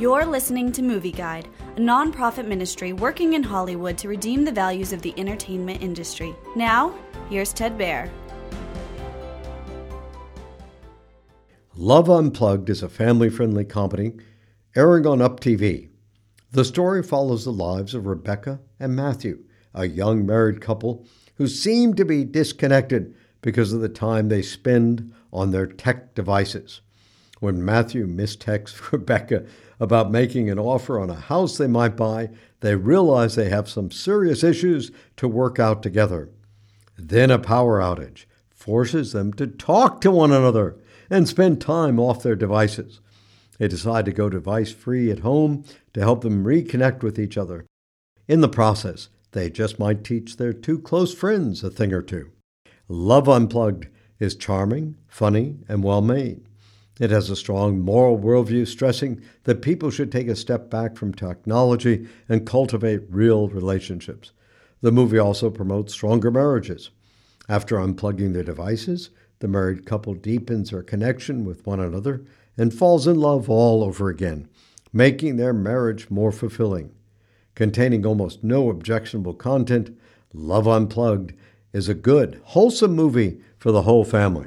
You're listening to Movie Guide, a nonprofit ministry working in Hollywood to redeem the values of the entertainment industry. Now, here's Ted Baehr. Love Unplugged is a family friendly comedy airing on Up TV. The story follows the lives of Rebecca and Matthew, a young married couple who seem to be disconnected because of the time they spend on their tech devices. When Matthew mistexts Rebecca about making an offer on a house they might buy, they realize they have some serious issues to work out together. Then a power outage forces them to talk to one another and spend time off their devices. They decide to go device free at home to help them reconnect with each other. In the process, they just might teach their two close friends a thing or two. Love Unplugged is charming, funny, and well made. It has a strong moral worldview stressing that people should take a step back from technology and cultivate real relationships. The movie also promotes stronger marriages. After unplugging their devices, the married couple deepens their connection with one another and falls in love all over again, making their marriage more fulfilling. Containing almost no objectionable content, Love Unplugged is a good, wholesome movie for the whole family.